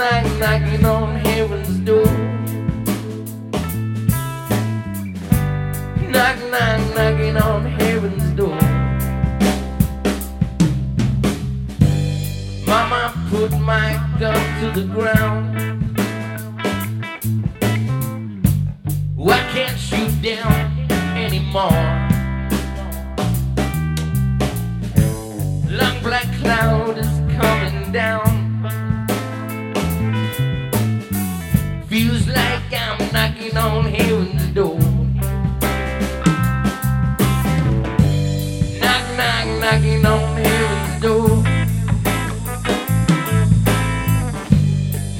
Knock, knock, knocking on heaven's door. Knock, knock, knocking on heaven's door. Mama put my gun to the ground. I can't shoot down anymore. Feels like I'm knocking on heaven's door. Knock, knock, knocking on heaven's door.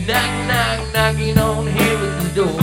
Knock, knock, knocking on heaven's door.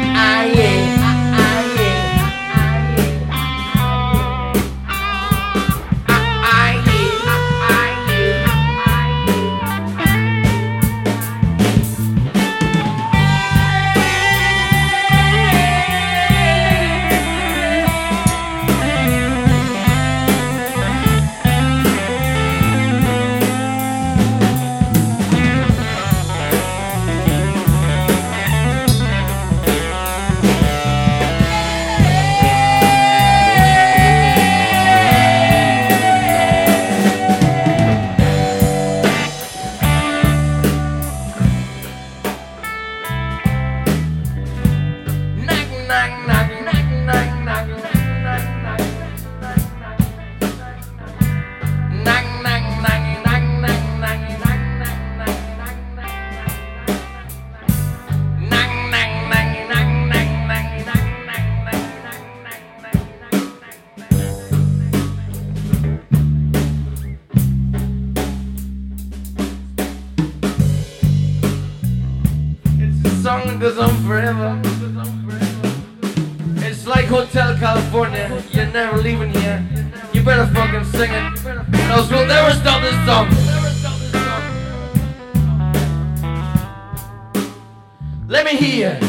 I am. Song like Hotel California. You're never leaving here. You better fucking sing it. Or else we'll never stop this song. Let me hear.